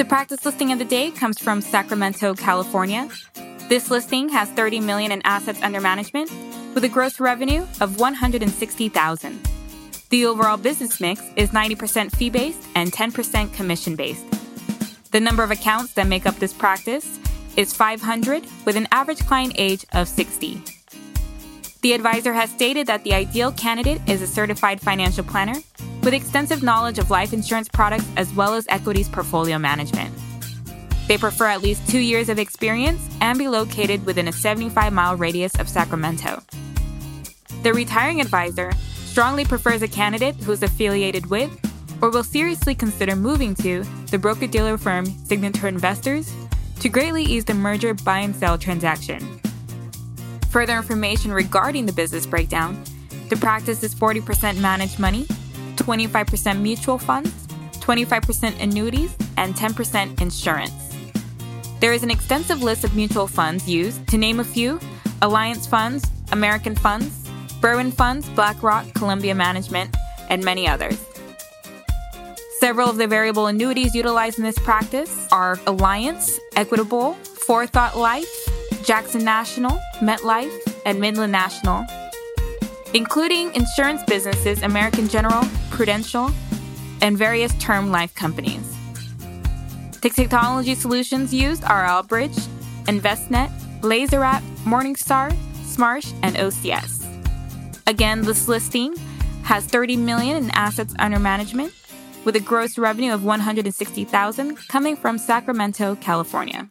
The practice listing of the day comes from Sacramento, California. This listing has 30 million in assets under management with a gross revenue of 160,000. The overall business mix is 90% fee-based and 10% commission-based. The number of accounts that make up this practice is 500 with an average client age of 60. The advisor has stated that the ideal candidate is a certified financial planner with extensive knowledge of life insurance products as well as equities portfolio management. They prefer at least two years of experience and be located within a 75 mile radius of Sacramento. The retiring advisor strongly prefers a candidate who is affiliated with or will seriously consider moving to the broker dealer firm Signator Investors to greatly ease the merger buy and sell transaction. Further information regarding the business breakdown the practice is 40% managed money, 25% mutual funds, 25% annuities, and 10% insurance. There is an extensive list of mutual funds used, to name a few Alliance Funds, American Funds, Berwin Funds, BlackRock, Columbia Management, and many others. Several of the variable annuities utilized in this practice are Alliance, Equitable, Forethought Life, Jackson National, MetLife, and Midland National, including insurance businesses American General, Prudential, and various term life companies. The technology solutions used are Albridge, Envestnet, LaserApp, Morningstar, Smarsh, and OCS. Again, this listing has 30 million in assets under management with a gross revenue of 160,000 coming from Sacramento, California.